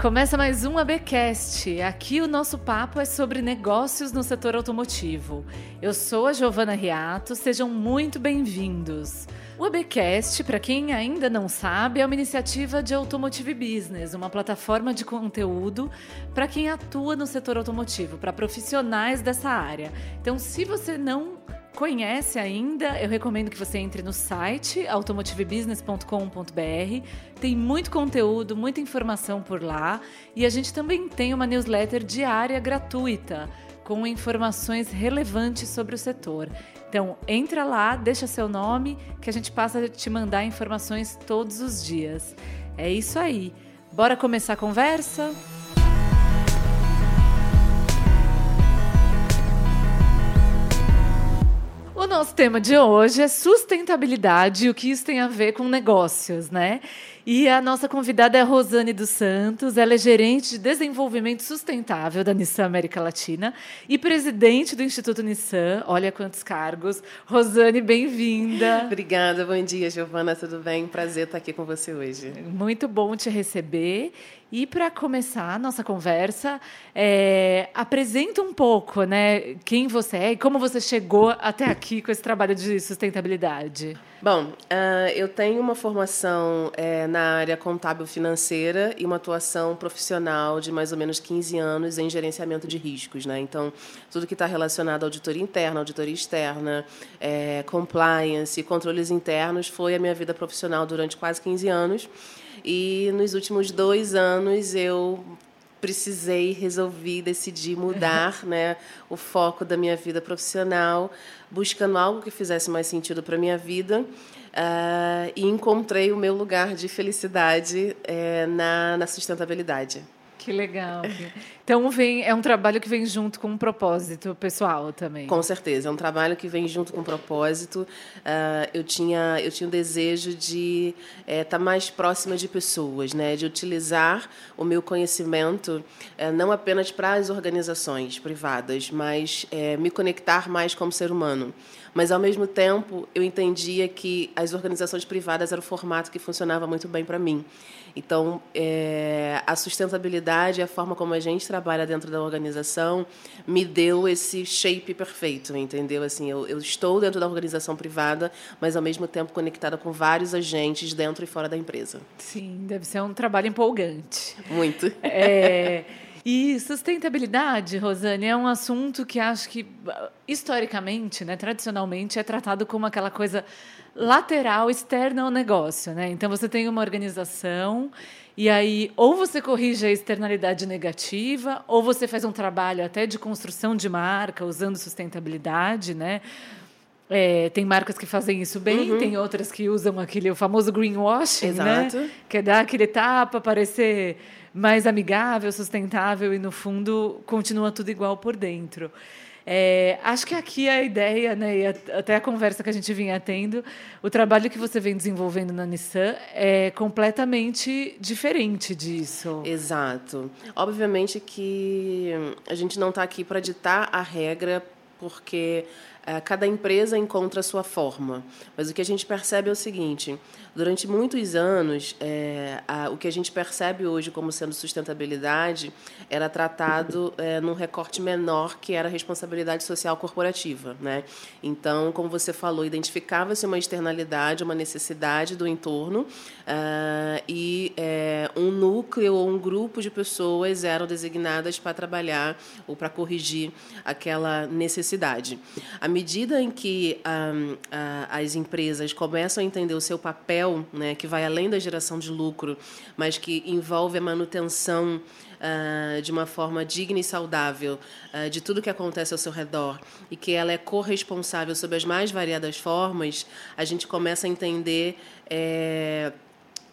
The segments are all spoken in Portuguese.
Começa mais um ABcast. Aqui o nosso papo é sobre negócios no setor automotivo. Eu sou a Giovana Riato, sejam muito bem-vindos. O ABcast, para quem ainda não sabe, é uma iniciativa de Automotive Business, uma plataforma de conteúdo para quem atua no setor automotivo, para profissionais dessa área. Então, se você não conhece ainda, eu recomendo que você entre no site automotivebusiness.com.br. Tem muito conteúdo, muita informação por lá e a gente também tem uma newsletter diária gratuita com informações relevantes sobre o setor. Então, entra lá, deixa seu nome que a gente passa a te mandar informações todos os dias. É isso aí. Bora começar a conversa? O nosso tema de hoje é sustentabilidade e o que isso tem a ver com negócios, né? E a nossa convidada é a Rosane dos Santos, ela é gerente de desenvolvimento sustentável da Nissan América Latina e presidente do Instituto Nissan. Olha quantos cargos. Rosane, bem-vinda. Obrigada, bom dia, Giovana, tudo bem? Prazer estar aqui com você hoje. Muito bom te receber. E para começar a nossa conversa, é, apresenta um pouco, né, quem você é e como você chegou até aqui com esse trabalho de sustentabilidade. Bom, uh, eu tenho uma formação é, na área contábil financeira e uma atuação profissional de mais ou menos 15 anos em gerenciamento de riscos. Né? Então, tudo que está relacionado à auditoria interna, auditoria externa, é, compliance, controles internos, foi a minha vida profissional durante quase 15 anos. E nos últimos dois anos eu precisei, resolvi, decidi mudar né, o foco da minha vida profissional, buscando algo que fizesse mais sentido para a minha vida. Uh, e encontrei o meu lugar de felicidade é, na, na sustentabilidade. Que legal. Então vem, é um trabalho que vem junto com um propósito pessoal também. Com certeza, é um trabalho que vem junto com um propósito. Uh, eu tinha eu tinha o desejo de estar é, tá mais próxima de pessoas, né, de utilizar o meu conhecimento é, não apenas para as organizações privadas, mas é, me conectar mais como ser humano. Mas ao mesmo tempo eu entendia que as organizações privadas era o formato que funcionava muito bem para mim. Então, é, a sustentabilidade, a forma como a gente trabalha dentro da organização, me deu esse shape perfeito, entendeu? Assim, eu, eu estou dentro da organização privada, mas ao mesmo tempo conectada com vários agentes dentro e fora da empresa. Sim, deve ser um trabalho empolgante. Muito. É, e sustentabilidade, Rosane, é um assunto que acho que historicamente, né, tradicionalmente, é tratado como aquela coisa lateral, externa ao negócio, né? Então você tem uma organização e aí ou você corrige a externalidade negativa, ou você faz um trabalho até de construção de marca usando sustentabilidade, né? É, tem marcas que fazem isso bem, uhum. tem outras que usam aquele o famoso greenwashing, né? Exato. né? Que é dar aquele tapa, parecer mais amigável, sustentável e no fundo continua tudo igual por dentro. É, acho que aqui a ideia, né, e até a conversa que a gente vinha tendo, o trabalho que você vem desenvolvendo na Nissan é completamente diferente disso. Exato. Obviamente que a gente não está aqui para ditar a regra, porque cada empresa encontra a sua forma. Mas o que a gente percebe é o seguinte: Durante muitos anos, é, a, o que a gente percebe hoje como sendo sustentabilidade era tratado é, num recorte menor, que era a responsabilidade social corporativa. Né? Então, como você falou, identificava-se uma externalidade, uma necessidade do entorno, uh, e é, um núcleo ou um grupo de pessoas eram designadas para trabalhar ou para corrigir aquela necessidade. À medida em que ah, as empresas começam a entender o seu papel, né, que vai além da geração de lucro, mas que envolve a manutenção uh, de uma forma digna e saudável uh, de tudo que acontece ao seu redor e que ela é corresponsável sob as mais variadas formas, a gente começa a entender. É,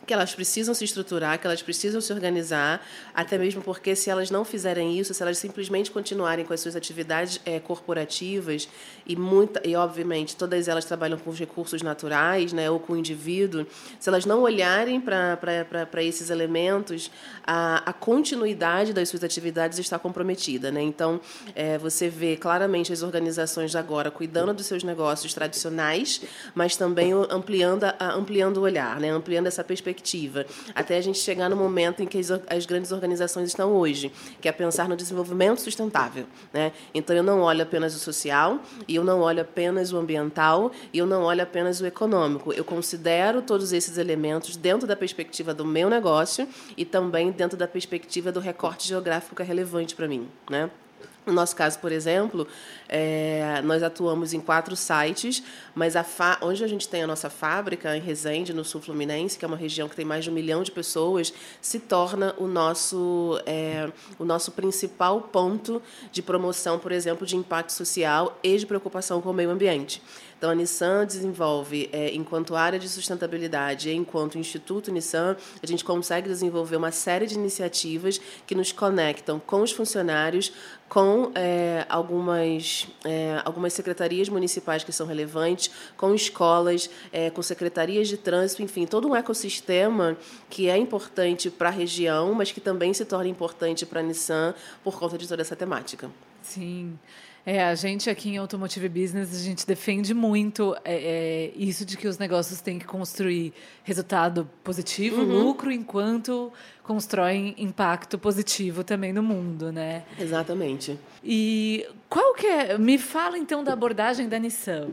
que elas precisam se estruturar, que elas precisam se organizar, até mesmo porque se elas não fizerem isso, se elas simplesmente continuarem com as suas atividades é, corporativas e muita e obviamente todas elas trabalham com os recursos naturais, né, ou com o indivíduo, se elas não olharem para esses elementos, a, a continuidade das suas atividades está comprometida, né? Então é, você vê claramente as organizações agora cuidando dos seus negócios tradicionais, mas também ampliando a, ampliando o olhar, né, ampliando essa perspectiva perspectiva, até a gente chegar no momento em que as, as grandes organizações estão hoje, que é pensar no desenvolvimento sustentável. Né? Então, eu não olho apenas o social, e eu não olho apenas o ambiental, e eu não olho apenas o econômico. Eu considero todos esses elementos dentro da perspectiva do meu negócio e também dentro da perspectiva do recorte geográfico que é relevante para mim. Né? No nosso caso, por exemplo, é, nós atuamos em quatro sites, mas a onde a gente tem a nossa fábrica, em Resende, no sul fluminense, que é uma região que tem mais de um milhão de pessoas, se torna o nosso, é, o nosso principal ponto de promoção, por exemplo, de impacto social e de preocupação com o meio ambiente. Então, a Nissan desenvolve, é, enquanto área de sustentabilidade e enquanto Instituto Nissan, a gente consegue desenvolver uma série de iniciativas que nos conectam com os funcionários, com é, algumas, é, algumas secretarias municipais que são relevantes, com escolas, é, com secretarias de trânsito, enfim, todo um ecossistema que é importante para a região, mas que também se torna importante para a Nissan por conta de toda essa temática. Sim. É, a gente aqui em Automotive Business, a gente defende muito é, é, isso de que os negócios têm que construir resultado positivo, uhum. lucro, enquanto constroem impacto positivo também no mundo, né? Exatamente. E qual que é... Me fala, então, da abordagem da Nissan.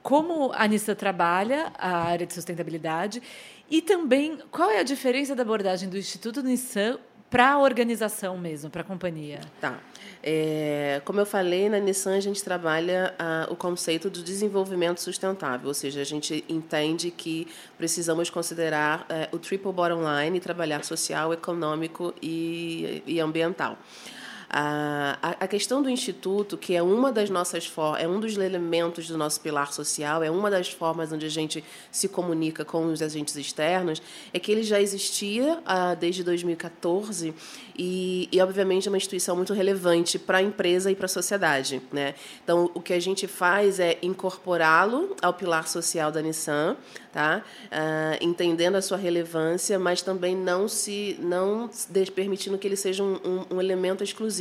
Como a Nissan trabalha a área de sustentabilidade e também qual é a diferença da abordagem do Instituto Nissan para a organização mesmo, para a companhia? Tá. É, como eu falei, na Nissan a gente trabalha o conceito do desenvolvimento sustentável, ou seja, a gente entende que precisamos considerar é, o triple bottom line e trabalhar social, econômico e, e ambiental. A, a questão do instituto, que é uma das nossas é um dos elementos do nosso pilar social, é uma das formas onde a gente se comunica com os agentes externos, é que ele já existia ah, desde 2014 e, e, obviamente, é uma instituição muito relevante para a empresa e para a sociedade. Né? Então, o que a gente faz é incorporá-lo ao pilar social da Nissan, tá? Uh, entendendo a sua relevância, mas também não se não permitindo que ele seja um, um, um elemento exclusivo,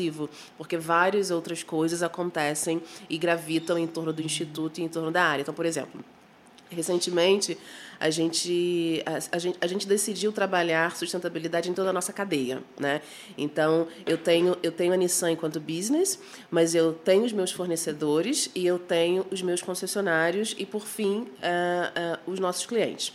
porque várias outras coisas acontecem e gravitam em torno do instituto e em torno da área. Então, por exemplo, recentemente a gente, a, a, gente, a gente decidiu trabalhar sustentabilidade em toda a nossa cadeia. Né? Então, eu tenho, eu tenho a Nissan enquanto business, mas eu tenho os meus fornecedores e eu tenho os meus concessionários e, por fim, uh, uh, os nossos clientes.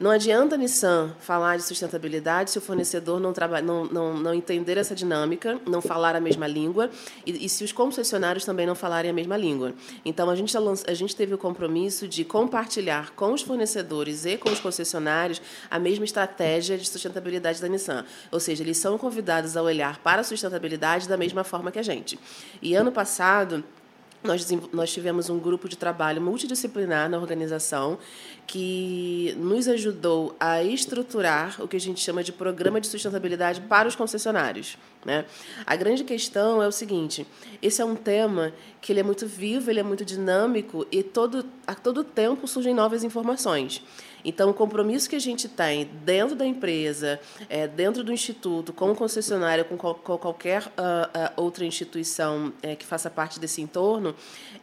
Não adianta a Nissan falar de sustentabilidade se o fornecedor não, não, não, não entender essa dinâmica, não falar a mesma língua e, e, se os concessionários também não falarem a mesma língua. Então, a gente, a gente teve o compromisso de compartilhar com os fornecedores e com os concessionários a mesma estratégia de sustentabilidade da Nissan. Ou seja, eles são convidados a olhar para a sustentabilidade da mesma forma que a gente. E ano passado, nós, nós tivemos um grupo de trabalho multidisciplinar na organização que nos ajudou a estruturar o que a gente chama de programa de sustentabilidade para os concessionários. Né? A grande questão é o seguinte: esse é um tema que ele é muito vivo, ele é muito dinâmico e todo, a todo tempo surgem novas informações. Então, o compromisso que a gente tem dentro da empresa, é, dentro do instituto, com o concessionário, com, com qualquer uh, uh, outra instituição é, que faça parte desse entorno,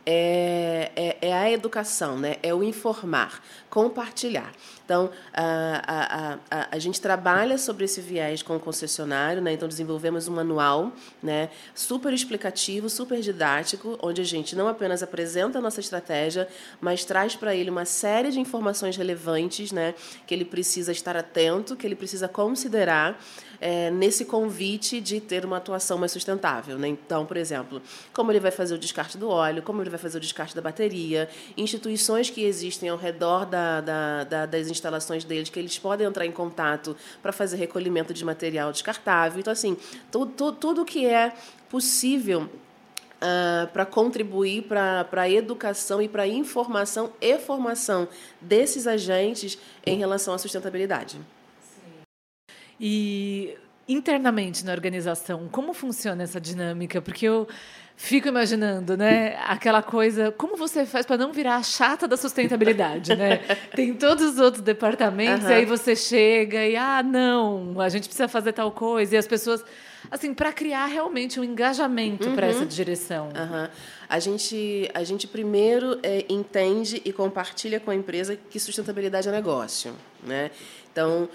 é, é, é, a educação, né? é o informar, compartilhar. Então, a, a, a, a, gente trabalha sobre esse viés com o concessionário, né? então desenvolvemos um manual né? super explicativo, super didático, onde a gente não apenas apresenta a nossa estratégia, mas traz para ele uma série de informações relevantes né? que ele precisa estar atento, que ele precisa considerar é, nesse convite de ter uma atuação mais sustentável. Né? Então, por exemplo, como ele vai fazer o descarte do óleo, como ele vai fazer o descarte da bateria, instituições que existem ao redor da, da, da, das instalações deles, que eles podem entrar em contato para fazer recolhimento de material descartável. Então, assim, tudo, tudo, que é possível Uh, para contribuir para a educação e para a informação e formação desses agentes em relação à sustentabilidade. E internamente na organização, como funciona essa dinâmica? Porque eu fico imaginando, né, aquela coisa, como você faz para não virar a chata da sustentabilidade, né? Tem todos os outros departamentos uhum. e aí você chega e ah, não, a gente precisa fazer tal coisa e as pessoas assim, para criar realmente um engajamento uhum. para essa direção. Uhum. A gente, a gente primeiro é, entende e compartilha com a empresa que sustentabilidade é negócio. Né? Então,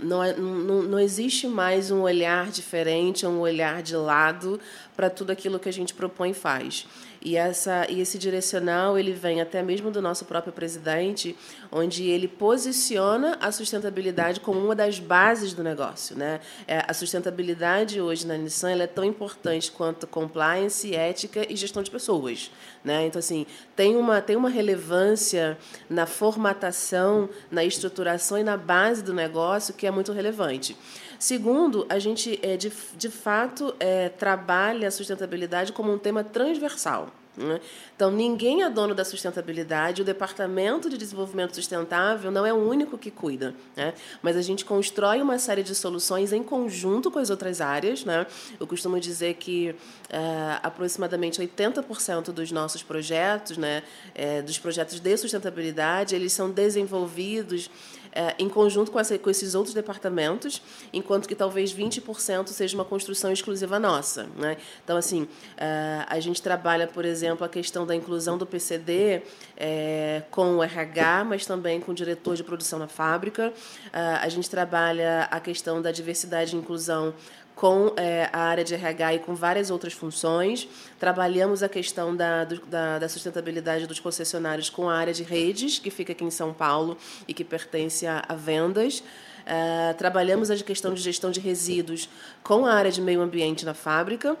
não, é, não, não existe mais um olhar diferente, um olhar de lado para tudo aquilo que a gente propõe e faz. E, essa, e esse direcional ele vem até mesmo do nosso próprio presidente, onde ele posiciona a sustentabilidade como uma das bases do negócio. Né? É, a sustentabilidade hoje na Nissan é tão importante quanto compliance, ética e gestão de pessoas. Né? Então, assim, tem uma, tem uma relevância na formatação, na estruturação e na base do negócio que é muito relevante. Segundo, a gente, é, de, de fato, é, trabalha a sustentabilidade como um tema transversal. Né? Então, ninguém é dono da sustentabilidade, o Departamento de Desenvolvimento Sustentável não é o único que cuida, né? mas a gente constrói uma série de soluções em conjunto com as outras áreas. Né? Eu costumo dizer que é, aproximadamente 80% dos nossos projetos, né, é, dos projetos de sustentabilidade, eles são desenvolvidos é, em conjunto com, essa, com, esses outros departamentos, enquanto que talvez 20% seja uma construção exclusiva nossa. Né? Então, assim, é, a gente trabalha, por exemplo, a questão da inclusão do PCD é, com o RH, mas também com o diretor de produção na fábrica. É, a gente trabalha a questão da diversidade e inclusão com é, a área de RH e com várias outras funções. Trabalhamos a questão da, da, da, sustentabilidade dos concessionários com a área de redes, que fica aqui em São Paulo e que pertence a, a vendas. É, trabalhamos a questão de gestão de resíduos com a área de meio ambiente na fábrica.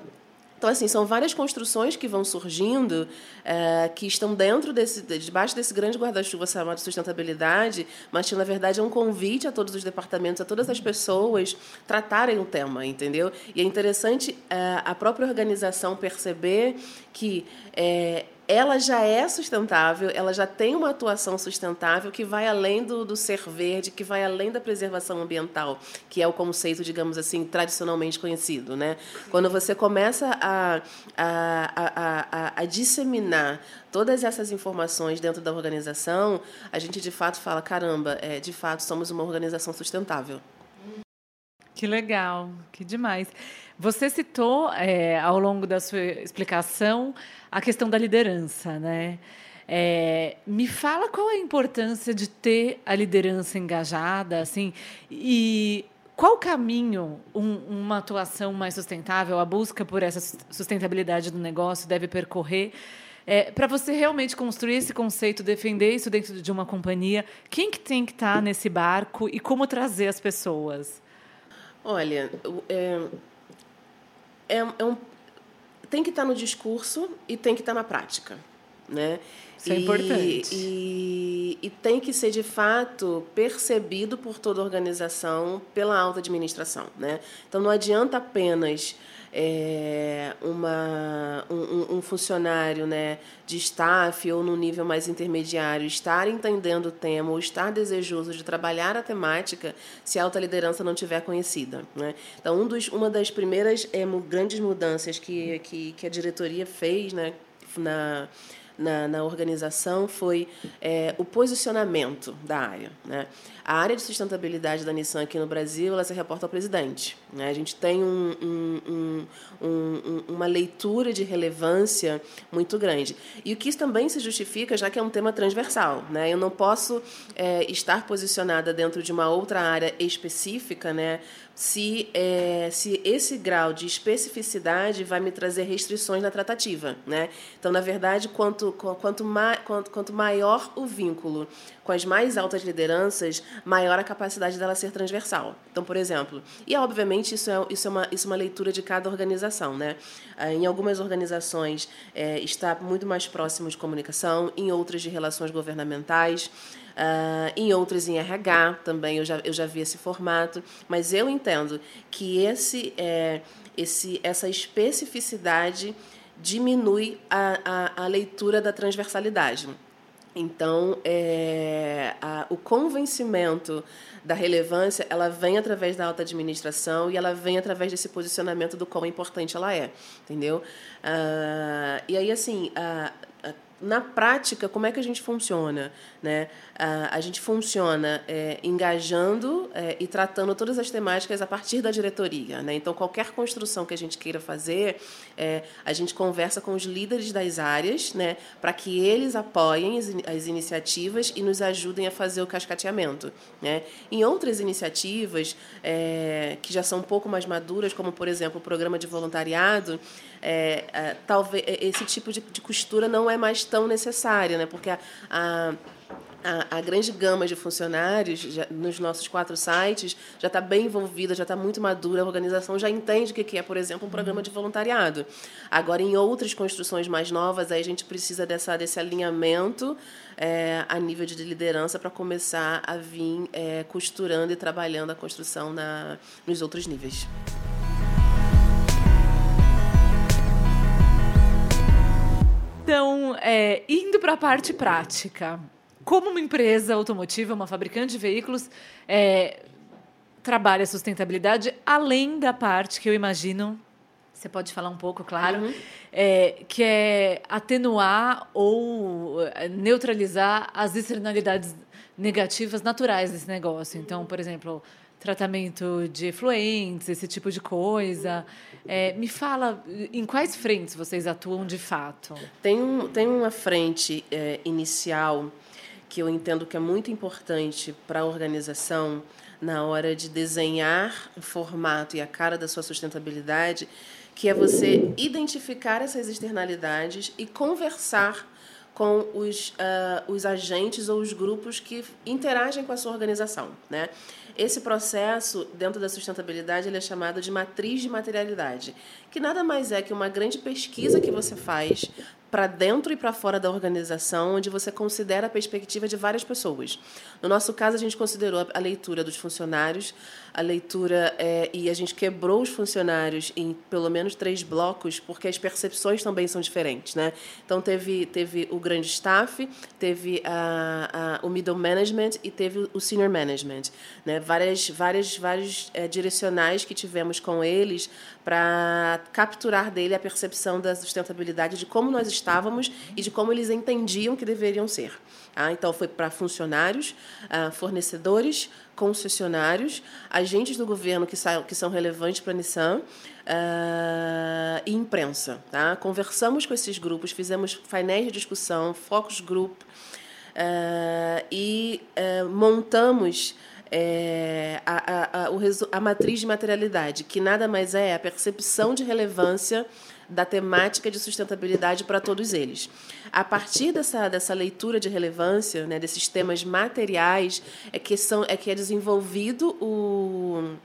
Então, assim, são várias construções que vão surgindo, é, que estão dentro desse, debaixo desse grande guarda-chuva chamado sustentabilidade, mas que, na verdade, é um convite a todos os departamentos, a todas as pessoas tratarem o tema, entendeu? E é interessante é, a própria organização perceber que é, ela já é sustentável, ela já tem uma atuação sustentável que vai além do, do ser verde, que vai além da preservação ambiental, que é o conceito, digamos assim, tradicionalmente conhecido. Né? Quando você começa a, a, a, a, a disseminar todas essas informações dentro da organização, a gente de fato fala: caramba, é, de fato somos uma organização sustentável. Que legal, que demais. Você citou é, ao longo da sua explicação a questão da liderança, né? É, me fala qual é a importância de ter a liderança engajada, assim, e qual caminho um, uma atuação mais sustentável, a busca por essa sustentabilidade do negócio deve percorrer é, para você realmente construir esse conceito, defender isso dentro de uma companhia, quem que tem que estar tá nesse barco e como trazer as pessoas? Olha, é, é, é um, tem que estar no discurso e tem que estar na prática. Né? Isso é importante. E, e, tem que ser, de fato, percebido por toda a organização pela alta administração. Né? Então, não adianta apenas é, uma, um, um, funcionário né, de staff ou no nível mais intermediário estar entendendo o tema ou estar desejoso de trabalhar a temática se a alta liderança não tiver conhecida. Né? Então, um dos, uma das primeiras é, grandes mudanças que, que, que a diretoria fez né, na na, na organização foi é, o posicionamento da área. Né? A área de sustentabilidade da Nissan aqui no Brasil ela se reporta ao presidente. Né? A gente tem um, um, um, uma leitura de relevância muito grande. E o que isso também se justifica, já que é um tema transversal. Né? Eu não posso é, estar posicionada dentro de uma outra área específica né? Se, é, se esse grau de especificidade vai me trazer restrições na tratativa. Né? Então, na verdade, quanto, quanto, ma, quanto, quanto maior o vínculo com as mais altas lideranças, maior a capacidade dela ser transversal. Então, por exemplo, e obviamente isso é, isso é, uma, isso é uma leitura de cada organização. Né? Ah, em algumas organizações é, está muito mais próximo de comunicação, em outras de relações governamentais. Uh, em outras em RH também eu já, eu já vi esse formato, mas eu entendo que esse, é, esse, essa especificidade diminui a, a, a leitura da transversalidade. Então, é, a, o convencimento da relevância, ela vem através da alta administração e ela vem através desse posicionamento do quão importante ela é, entendeu? Uh, e aí, assim, uh, na prática, como é que a gente funciona? Né? A, a gente funciona é, engajando é, e tratando todas as temáticas a partir da diretoria. Né? Então, qualquer construção que a gente queira fazer, é, a gente conversa com os líderes das áreas né, para que eles apoiem as, as, iniciativas e nos ajudem a fazer o cascateamento. Né? Em outras iniciativas, é, que já são um pouco mais maduras, como, por exemplo, o programa de voluntariado, é, é, talvez esse tipo de, de, costura não é mais tão necessária, né? porque a, a a, a, grande gama de funcionários já, nos nossos quatro sites já está bem envolvida, já está muito madura, a organização já entende o que é, por exemplo, um programa de voluntariado. Agora, em outras construções mais novas, aí a gente precisa dessa, desse alinhamento é, a nível de liderança para começar a vir é, costurando e trabalhando a construção na, nos outros níveis. Então, é, indo para a parte prática, como uma empresa automotiva, uma fabricante de veículos, é, trabalha a sustentabilidade além da parte que eu imagino. Você pode falar um pouco, claro, uhum. é, que é atenuar ou é, neutralizar as externalidades negativas naturais desse negócio. Então, por exemplo, tratamento de efluentes, esse tipo de coisa. É, me fala, em quais frentes vocês atuam de fato? Tem, um, tem uma frente é, inicial que eu entendo que é muito importante para a organização na hora de desenhar o formato e a cara da sua sustentabilidade, que é você identificar essas externalidades e conversar com os, uh, os agentes ou os grupos que interagem com a sua organização. Né? Esse processo, dentro da sustentabilidade, ele é chamado de matriz de materialidade, que nada mais é que uma grande pesquisa que você faz para dentro e para fora da organização, onde você considera a perspectiva de várias pessoas. No nosso caso, a gente considerou a leitura dos funcionários, a leitura é, e a gente quebrou os funcionários em pelo menos três blocos, porque as percepções também são diferentes, né? Então teve teve o grande staff, teve a, a o middle management e teve o senior management, né? Várias várias vários é, direcionais que tivemos com eles para capturar dele a percepção da sustentabilidade de como nós estávamos e de como eles entendiam que deveriam ser. Ah, então, foi para funcionários, ah, fornecedores, concessionários, agentes do governo que, que são relevantes para a Nissan ah, e imprensa. Tá? Conversamos com esses grupos, fizemos painéis de discussão, focus group ah, e ah, montamos é, a, a, a, a matriz de materialidade, que nada mais é a percepção de relevância da temática de sustentabilidade para todos eles. A partir dessa, dessa leitura de relevância, né, desses temas materiais, é que, são, é que é desenvolvido o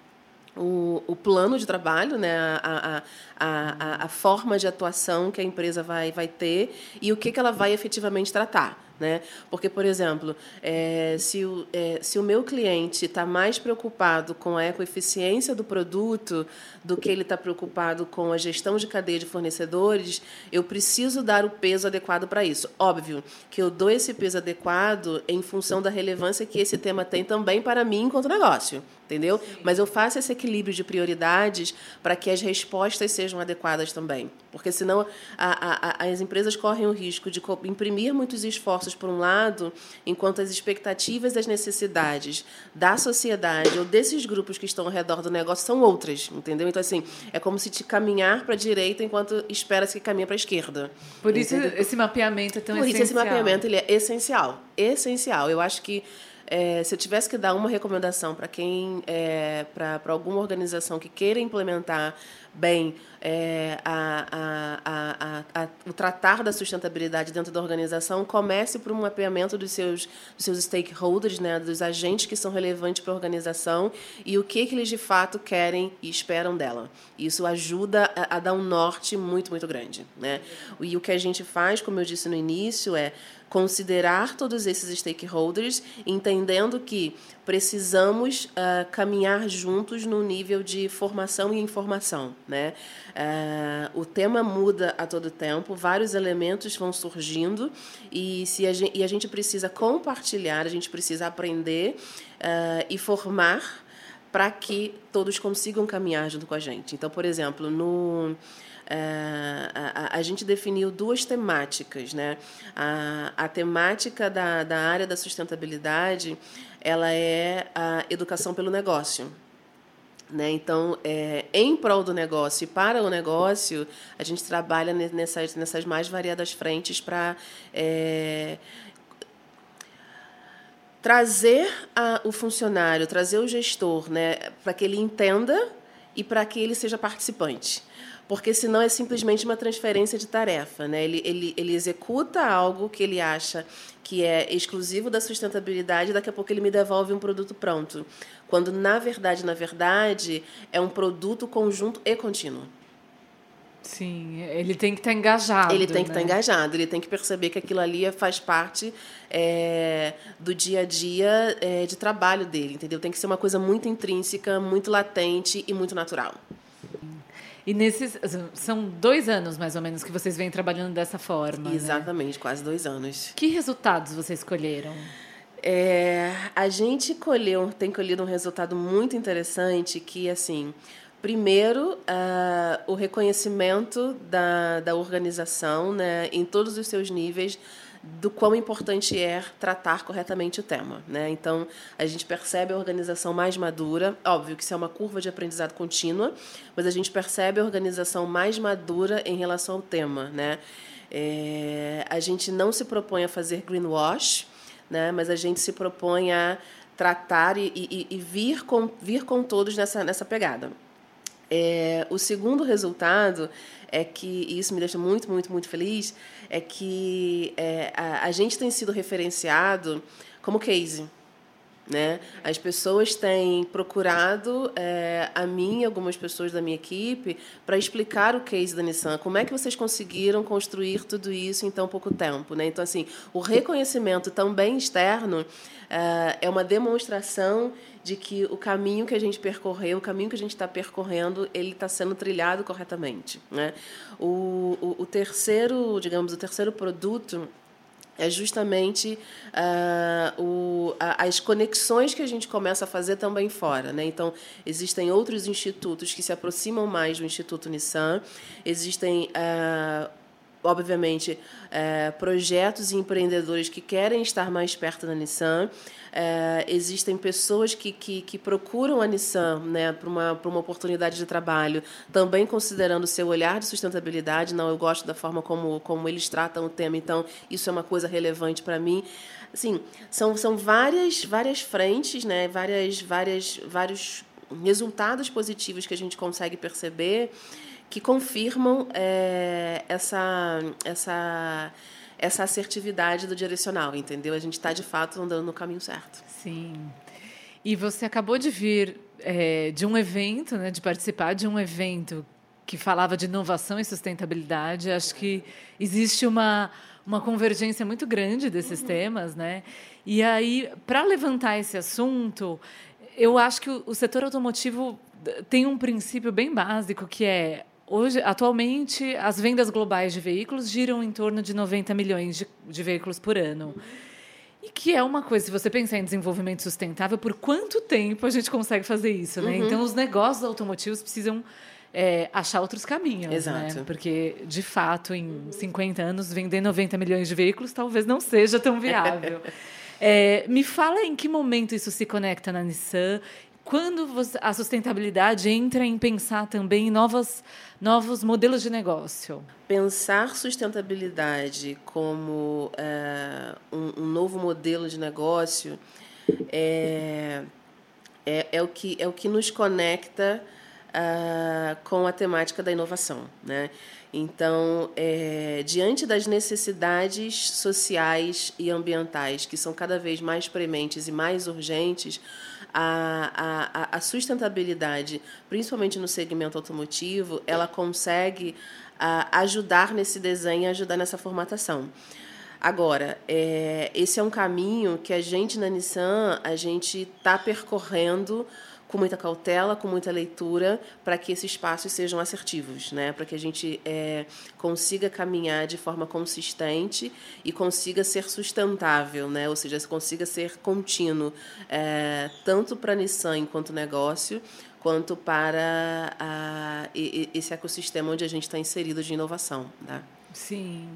o, o plano de trabalho, né, a, a, a, a forma de atuação que a empresa vai, vai ter e o que, que ela vai efetivamente tratar. Né? Porque, por exemplo, é, se, o, é, se o meu cliente está mais preocupado com a ecoeficiência do produto do que ele está preocupado com a gestão de cadeia de fornecedores, eu preciso dar o peso adequado para isso. Óbvio que eu dou esse peso adequado em função da relevância que esse tema tem também para mim enquanto negócio entendeu? Mas eu faço esse equilíbrio de prioridades para que as respostas sejam adequadas também. Porque senão a, a, as empresas correm o risco de imprimir muitos esforços por um lado, enquanto as expectativas e as necessidades da sociedade ou desses grupos que estão ao redor do negócio são outras, entendeu? Então, assim, é como se te caminhar para a direita enquanto espera-se que caminhe para a esquerda. Por isso entendeu? esse mapeamento é tão por essencial. Por isso esse mapeamento ele é essencial. Essencial. Eu acho que é, se eu tivesse que dar uma recomendação para quem, é, para alguma organização que queira implementar bem é, a, a, a, o tratar da sustentabilidade dentro da organização, comece por um mapeamento dos seus, dos seus stakeholders, né, dos agentes que são relevantes para a organização e o que, que eles de fato querem e esperam dela. Isso ajuda a, dar um norte muito, muito grande. Né? E o que a gente faz, como eu disse no início, é considerar todos esses stakeholders, entendendo que precisamos uh, caminhar juntos no nível de formação e informação. Né? Uh, o tema muda a todo tempo, vários elementos vão surgindo e, se a gente, e a gente precisa compartilhar, a gente precisa aprender uh, e formar para que todos consigam caminhar junto com a gente. Então, por exemplo, no é, a, a, gente definiu duas temáticas, né? A, a temática da, da área da sustentabilidade, ela é a educação pelo negócio. Né? Então, é, em prol do negócio e para o negócio, a gente trabalha nessas, nessas mais variadas frentes para é, trazer a, o funcionário, trazer o gestor, né, para que ele entenda e para que ele seja participante porque senão é simplesmente uma transferência de tarefa. Né? Ele, ele, ele executa algo que ele acha que é exclusivo da sustentabilidade, e daqui a pouco ele me devolve um produto pronto. Quando, na verdade, na verdade, é um produto conjunto e contínuo. Sim, ele tem que estar engajado. Ele tem que né? estar engajado, ele tem que perceber que aquilo ali faz parte é, do dia a dia é, de trabalho dele, entendeu? Tem que ser uma coisa muito intrínseca, muito latente e muito natural. E nesses. São dois anos, mais ou menos, que vocês vêm trabalhando dessa forma. Né? Exatamente, né? quase dois anos. Que resultados vocês colheram? É, a gente colheu, tem colhido um resultado muito interessante que, assim, primeiro, uh, o reconhecimento da, da organização né, em todos os seus níveis do quão importante é tratar corretamente o tema. Né? Então, a gente percebe a organização mais madura, óbvio que isso é uma curva de aprendizado contínua, mas a gente percebe a organização mais madura em relação ao tema. Né? É, a gente não se propõe a fazer greenwash, né? mas a gente se propõe a tratar e, e, e vir, com, vir com todos nessa, nessa pegada. É, o segundo resultado é que, e isso me deixa muito, muito, muito feliz, é que é, a, a gente tem sido referenciado como case. Né? As pessoas têm procurado é, a mim algumas pessoas da minha equipe para explicar o case da Nissan. Como é que vocês conseguiram construir tudo isso em tão pouco tempo? Né? Então, assim, o reconhecimento também externo é, é uma demonstração de que o caminho que a gente percorreu, o caminho que a gente está percorrendo, ele está sendo trilhado corretamente. Né? O, o, o terceiro, digamos, o terceiro produto é justamente uh, o, a, as conexões que a gente começa a fazer também fora. Né? Então, existem outros institutos que se aproximam mais do Instituto Nissan, existem uh, obviamente, é, projetos e empreendedores que querem estar mais perto da Nissan. É, existem pessoas que, que, que, procuram a Nissan né, para uma, uma oportunidade de trabalho, também considerando o seu olhar de sustentabilidade. Não, eu gosto da forma como, como eles tratam o tema, então isso é uma coisa relevante para mim. Assim, são, são várias, várias frentes, né, várias, várias, vários resultados positivos que a gente consegue perceber que confirmam é, essa, essa, essa assertividade do direcional, entendeu? A gente está, de fato, andando no caminho certo. Sim. E você acabou de vir é, de um evento, né, de participar de um evento que falava de inovação e sustentabilidade. Acho que existe uma, uma convergência muito grande desses uhum. temas, né? E aí, para levantar esse assunto, eu acho que o, o setor automotivo tem um princípio bem básico que é Hoje, atualmente, as vendas globais de veículos giram em torno de 90 milhões de, de veículos por ano. E que é uma coisa, se você pensar em desenvolvimento sustentável, por quanto tempo a gente consegue fazer isso, né? Uhum. Então, os negócios automotivos precisam é, achar outros caminhos, né? Exato. né? Porque, de fato, em 50 anos, vender 90 milhões de veículos talvez não seja tão viável. É, me fala em que momento isso se conecta na Nissan quando a sustentabilidade entra em pensar também novas, novos modelos de negócio? Pensar sustentabilidade como é, um, um, novo modelo de negócio é, é, é, o, que, é o que nos conecta uh, com a temática da inovação. Né? Então, é, diante das necessidades sociais e ambientais que são cada vez mais prementes e mais urgentes, a, a, a sustentabilidade, principalmente no segmento automotivo, ela consegue a, ajudar nesse desenho, ajudar nessa formatação. Agora, é, esse é um caminho que a gente na Nissan a gente está percorrendo com muita cautela, com muita leitura, para que esses passos sejam assertivos, né? para que a gente é, consiga caminhar de forma consistente e consiga ser sustentável, né? ou seja, consiga ser contínuo, é, tanto para a Nissan enquanto negócio, quanto para a, esse ecossistema onde a gente está inserido de inovação. Tá? Sim.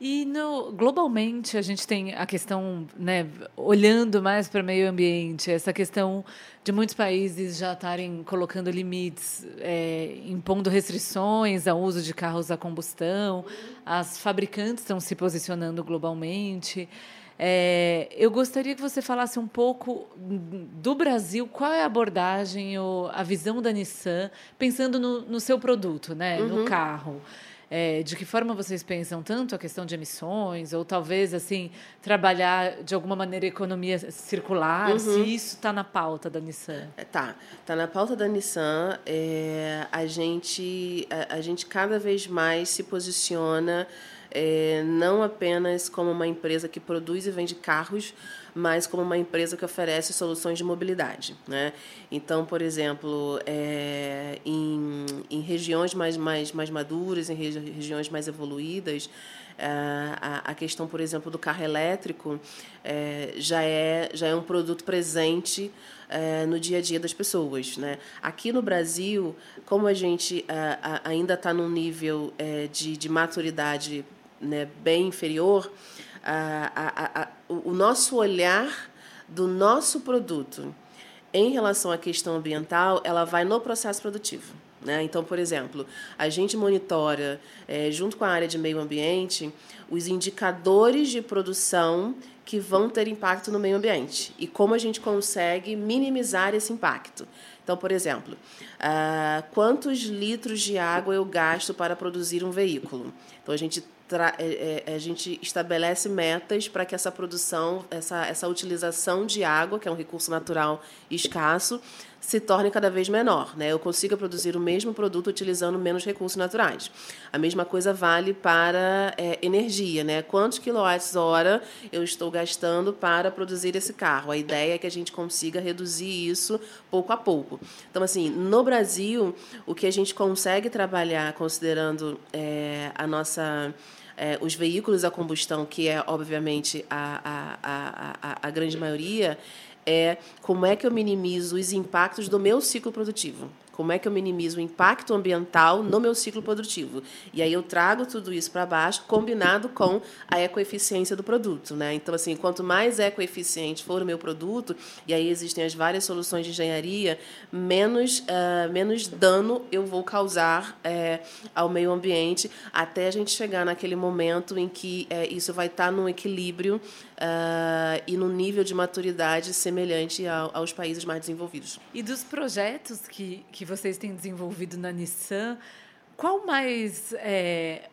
E no, globalmente a gente tem a questão, né, olhando mais para o meio ambiente, essa questão de muitos países já estarem colocando limites, é, impondo restrições ao uso de carros a combustão, as fabricantes estão se posicionando globalmente. É, eu gostaria que você falasse um pouco do Brasil, qual é a abordagem ou a visão da Nissan, pensando no, no seu produto, né, uhum. no carro. É, de que forma vocês pensam tanto a questão de emissões ou talvez assim trabalhar de alguma maneira economia circular uhum. se isso está na pauta da Nissan é, tá tá na pauta da Nissan é, a gente a, a gente cada vez mais se posiciona é, não apenas como uma empresa que produz e vende carros, mas como uma empresa que oferece soluções de mobilidade. Né? Então, por exemplo, é, em, em regiões mais, mais, mais maduras, em regi regiões mais evoluídas, é, a, a, questão, por exemplo, do carro elétrico é, já, é, já é um produto presente é, no dia a dia das pessoas. Né? Aqui no Brasil, como a gente é, ainda está num nível é, de, de maturidade né, bem inferior, a, o nosso olhar do nosso produto em relação à questão ambiental, ela vai no processo produtivo. Né? Então, por exemplo, a gente monitora, é, junto com a área de meio ambiente, os indicadores de produção que vão ter impacto no meio ambiente e como a gente consegue minimizar esse impacto. Então, por exemplo, uh, quantos litros de água eu gasto para produzir um veículo? Então, a gente a gente estabelece metas para que essa produção, essa, essa utilização de água, que é um recurso natural escasso, se torne cada vez menor. Né? Eu consiga produzir o mesmo produto utilizando menos recursos naturais. A mesma coisa vale para é, energia. Né? Quantos quilowatts-hora eu estou gastando para produzir esse carro? A ideia é que a gente consiga reduzir isso pouco a pouco. Então, assim, no Brasil, o que a gente consegue trabalhar, considerando é, a nossa é, os veículos a combustão, que é obviamente a, a, a, a, a grande maioria, é como é que eu minimizo os impactos do meu ciclo produtivo. Como é que eu minimizo o impacto ambiental no meu ciclo produtivo? E aí eu trago tudo isso para baixo, combinado com a ecoeficiência do produto. Né? Então, assim, quanto mais ecoeficiente for o meu produto, e aí existem as várias soluções de engenharia, menos, uh, menos dano eu vou causar uh, ao meio ambiente, até a gente chegar naquele momento em que uh, isso vai estar tá num equilíbrio Uh, e no nível de maturidade semelhante ao, aos países mais desenvolvidos. E dos projetos que, que vocês têm desenvolvido na Nissan, qual mais é,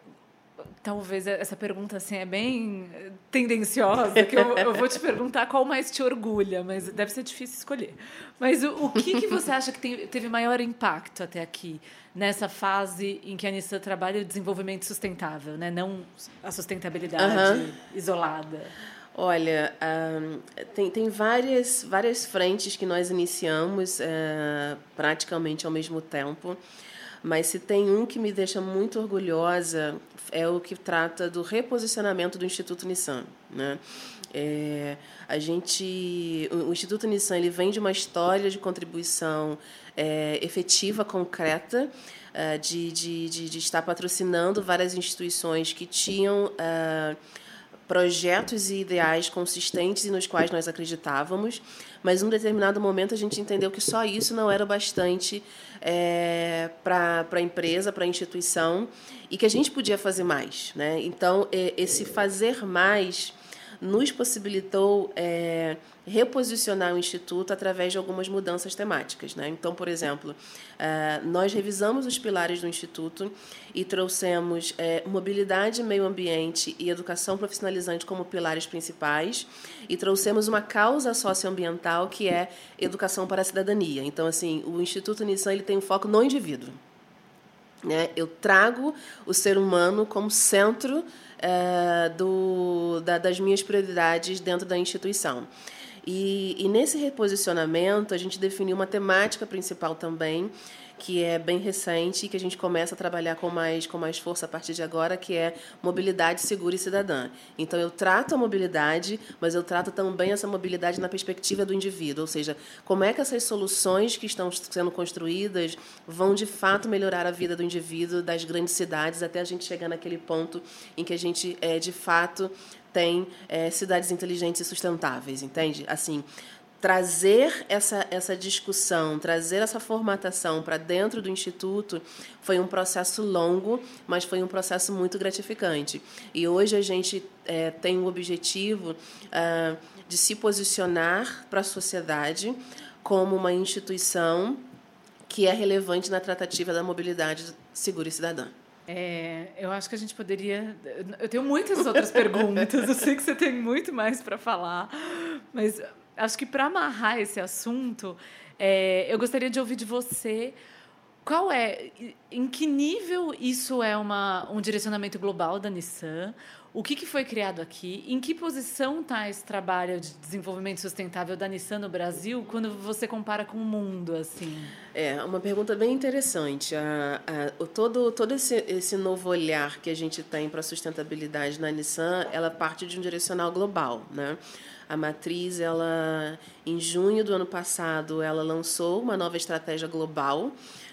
talvez essa pergunta assim é bem tendenciosa, que eu, eu, vou te perguntar qual mais te orgulha, mas deve ser difícil escolher. Mas o, o que, que você acha que tem, teve maior impacto até aqui nessa fase em que a Nissan trabalha o desenvolvimento sustentável, né? não a sustentabilidade uhum. isolada? Olha, uh, tem, tem várias, várias frentes que nós iniciamos uh, praticamente ao mesmo tempo, mas se tem um que me deixa muito orgulhosa é o que trata do reposicionamento do Instituto Nissan. Né? É, a gente, o Instituto Nissan ele vem de uma história de contribuição é, efetiva, concreta, uh, de, de, de, de, estar patrocinando várias instituições que tinham projetos e ideais consistentes e nos quais nós acreditávamos, mas em um determinado momento a gente entendeu que só isso não era bastante é, para a empresa, para a instituição, e que a gente podia fazer mais. Né? Então, esse fazer mais nos possibilitou é, reposicionar o Instituto através de algumas mudanças temáticas. Né? Então, por exemplo, é, nós revisamos os pilares do Instituto e trouxemos é, mobilidade, meio ambiente e educação profissionalizante como pilares principais e trouxemos uma causa socioambiental que é educação para a cidadania. Então, assim, o Instituto Nissan ele tem um foco no indivíduo. Né? Eu trago o ser humano como centro é, do, da, das minhas prioridades dentro da instituição. E, e nesse reposicionamento, a gente definiu uma temática principal também, que é bem recente e que a gente começa a trabalhar com mais, com mais força a partir de agora, que é mobilidade segura e cidadã. Então, eu trato a mobilidade, mas eu trato também essa mobilidade na perspectiva do indivíduo, ou seja, como é que essas soluções que estão sendo construídas vão, de fato, melhorar a vida do indivíduo das grandes cidades, até a gente chegar naquele ponto em que a gente, é, de fato, tem é, cidades inteligentes e sustentáveis, entende? Assim, trazer essa, essa discussão, trazer essa formatação para dentro do Instituto foi um processo longo, mas foi um processo muito gratificante. E hoje a gente é, tem o objetivo ah, de se posicionar para a sociedade como uma instituição que é relevante na tratativa da mobilidade segura e cidadã. É, eu acho que a gente poderia. Eu tenho muitas outras perguntas, eu sei que você tem muito mais para falar, mas acho que para amarrar esse assunto, é, eu gostaria de ouvir de você qual é, em que nível isso é uma, um direcionamento global da Nissan? O que, que foi criado aqui? Em que posição está esse trabalho de desenvolvimento sustentável da Nissan no Brasil quando você compara com o mundo? assim? É uma pergunta bem interessante. A, a, o, todo todo esse, esse novo olhar que a gente tem para a sustentabilidade na Nissan, ela parte de um direcional global, né? A matriz, ela em junho do ano passado, ela lançou uma nova estratégia global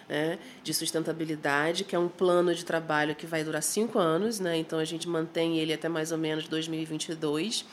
né, de sustentabilidade, que é um plano de trabalho que vai durar cinco anos, né, então a gente mantém ele até mais ou menos 2022.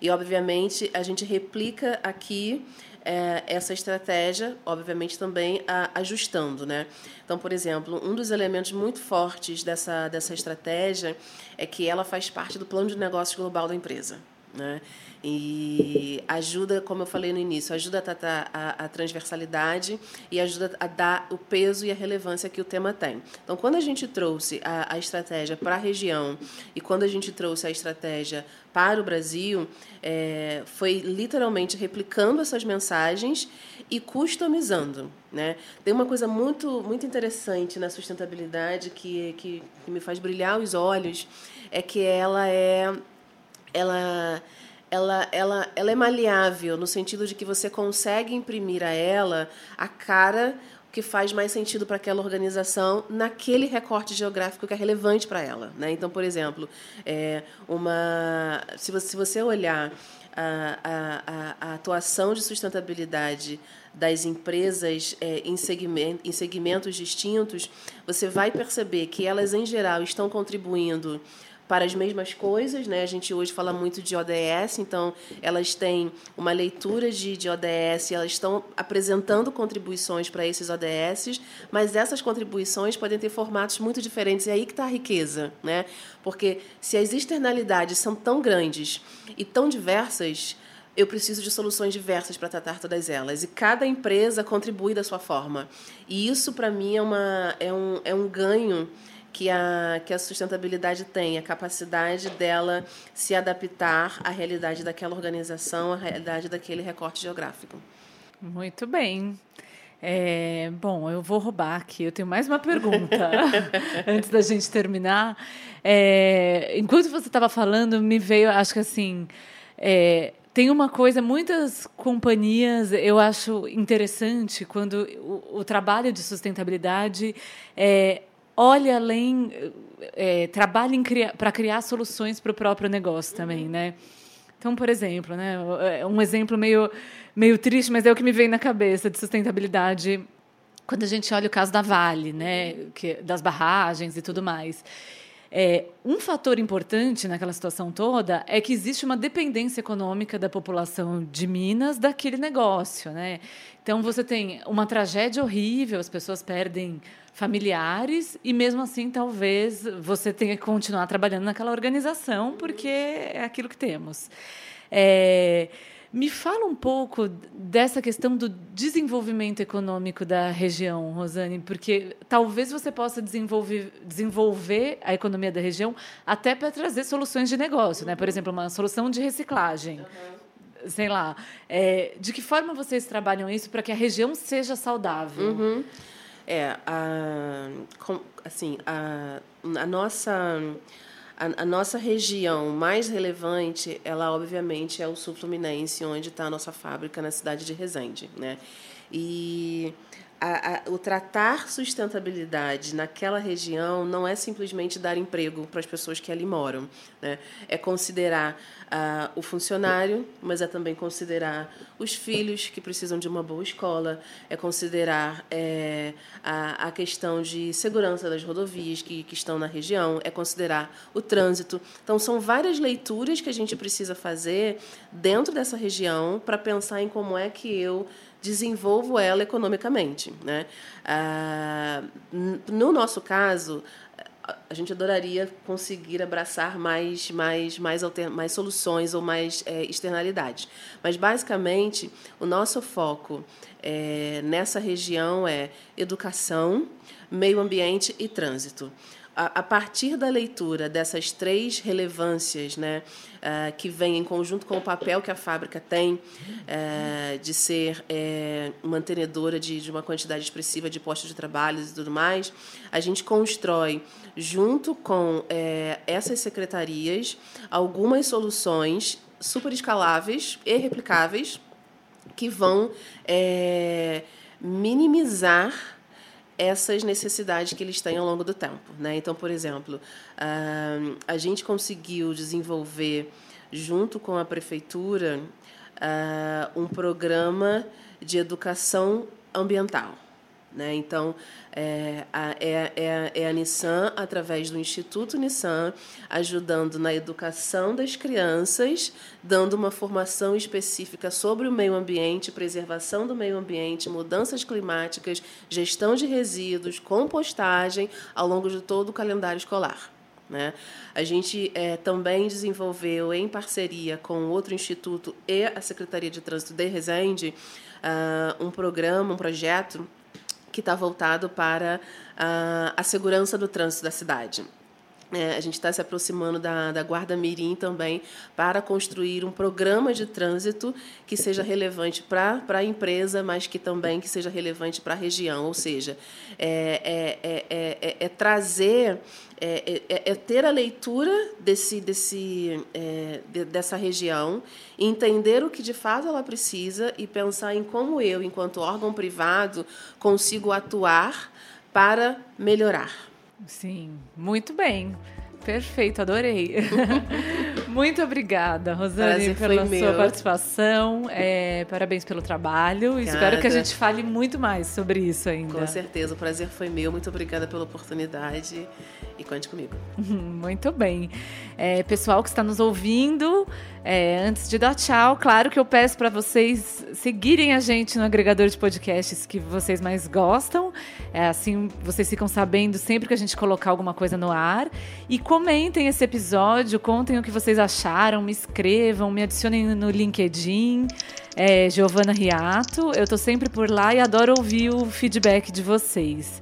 E, obviamente, a gente replica aqui é, essa estratégia, obviamente, também a, ajustando. Né? Então, por exemplo, um dos elementos muito fortes dessa, dessa estratégia é que ela faz parte do plano de negócios global da empresa. Né? E ajuda, como eu falei no início, ajuda a tratar a, a, transversalidade e ajuda a dar o peso e a relevância que o tema tem. Então, quando a gente trouxe a, a estratégia para a região e quando a gente trouxe a estratégia para o Brasil, é, foi literalmente replicando essas mensagens e customizando. Né? Tem uma coisa muito, muito interessante na sustentabilidade que, que, que me faz brilhar os olhos, é que ela é ela ela, ela, ela é maleável no sentido de que você consegue imprimir a ela a cara que faz mais sentido para aquela organização naquele recorte geográfico que é relevante para ela. Né? Então, por exemplo, é uma, se, você, se você olhar a, a, a, atuação de sustentabilidade das empresas é, em, em segmentos distintos, você vai perceber que elas, em geral, estão contribuindo para as mesmas coisas, né? A gente hoje fala muito de ODS, então elas têm uma leitura de, de ODS, elas estão apresentando contribuições para esses ODS, mas essas contribuições podem ter formatos muito diferentes. E é aí que está a riqueza, né? Porque se as externalidades são tão grandes e tão diversas, eu preciso de soluções diversas para tratar todas elas. E cada empresa contribui da sua forma. E isso, para mim, é, uma, é, um, é um ganho que a, que a sustentabilidade tem, a capacidade dela se adaptar à realidade daquela organização, à realidade daquele recorte geográfico. Muito bem. É, bom, eu vou roubar aqui. Eu tenho mais uma pergunta antes da gente terminar. É, enquanto você estava falando, me veio, acho que assim, é, tem uma coisa, muitas companhias, eu acho interessante quando o, o trabalho de sustentabilidade é olhe além, é, trabalhe para criar soluções para o próprio negócio também, né? Então, por exemplo, né, é um exemplo meio, meio triste, mas é o que me vem na cabeça de sustentabilidade quando a gente olha o caso da Vale, né, que, das barragens e tudo mais. É, um fator importante naquela situação toda é que existe uma dependência econômica da população de Minas daquele negócio. Né? Então, você tem uma tragédia horrível, as pessoas perdem familiares e, mesmo assim, talvez você tenha que continuar trabalhando naquela organização, porque é aquilo que temos. É, me fala um pouco dessa questão do desenvolvimento econômico da região, Rosane, porque talvez você possa desenvolver, desenvolver a economia da região até para trazer soluções de negócio, né? Por exemplo, uma solução de reciclagem. Sei lá. É, de que forma vocês trabalham isso para que a região seja saudável? Uhum. É, a, assim, a, a nossa a, a, nossa região mais relevante, ela obviamente é o sul fluminense, onde está a nossa fábrica na cidade de Resende, né? E a, a, o tratar sustentabilidade naquela região não é simplesmente dar emprego para as pessoas que ali moram. Né? É considerar uh, o funcionário, mas é também considerar os filhos que precisam de uma boa escola, é considerar é, a, a questão de segurança das rodovias que, que estão na região, é considerar o trânsito. Então, são várias leituras que a gente precisa fazer dentro dessa região para pensar em como é que eu desenvolvo ela economicamente. Né? Ah, no nosso caso, a gente adoraria conseguir abraçar mais, mais, mais, alter, mais soluções ou mais é, externalidades. Mas, basicamente, o nosso foco é, nessa região é educação, meio ambiente e trânsito a, partir da leitura dessas três relevâncias, né, uh, que vêm em conjunto com o papel que a fábrica tem uh, de ser uh, mantenedora de, de, uma quantidade expressiva de postos de trabalho e tudo mais, a gente constrói, junto com essas secretarias, algumas soluções super escaláveis e replicáveis que vão minimizar essas necessidades que eles têm ao longo do tempo. Né? Então, por exemplo, a gente conseguiu desenvolver, junto com a prefeitura, um programa de educação ambiental. Né? Então, é a, é, é, é a Nissan, através do Instituto Nissan, ajudando na educação das crianças, dando uma formação específica sobre o meio ambiente, preservação do meio ambiente, mudanças climáticas, gestão de resíduos, compostagem, ao longo de todo o calendário escolar. Né? A gente é, também desenvolveu, em parceria com outro instituto e a Secretaria de Trânsito de Resende, uh, um programa, um projeto que está voltado para a, a segurança do trânsito da cidade. É, a gente está se aproximando da, da Guarda Mirim também para construir um programa de trânsito que seja relevante para a empresa, mas que também que seja relevante para a região. Ou seja, é, é, é, é trazer, é, ter a leitura desse, desse, de, dessa região, entender o que de fato ela precisa e pensar em como eu, enquanto órgão privado, consigo atuar para melhorar. Sim, muito bem. Perfeito, adorei. Muito obrigada, Rosane, pela sua meu. participação. É, parabéns pelo trabalho. Obrigada. Espero que a gente fale muito mais sobre isso ainda. Com certeza, o prazer foi meu. Muito obrigada pela oportunidade e conte comigo. Muito bem. É, pessoal que está nos ouvindo, é, antes de dar tchau, claro que eu peço para vocês seguirem a gente no agregador de podcasts que vocês mais gostam. É, assim vocês ficam sabendo sempre que a gente colocar alguma coisa no ar. E comentem esse episódio, contem o que vocês acharam, me escrevam, me adicionem no LinkedIn. É, Giovana Riato, eu estou sempre por lá e adoro ouvir o feedback de vocês.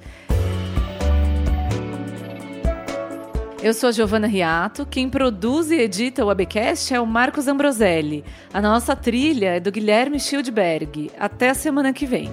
Eu sou a Giovana Riato. Quem produz e edita o Abcast é o Marcos Ambroselli. A nossa trilha é do Guilherme Schildberg. Até a semana que vem.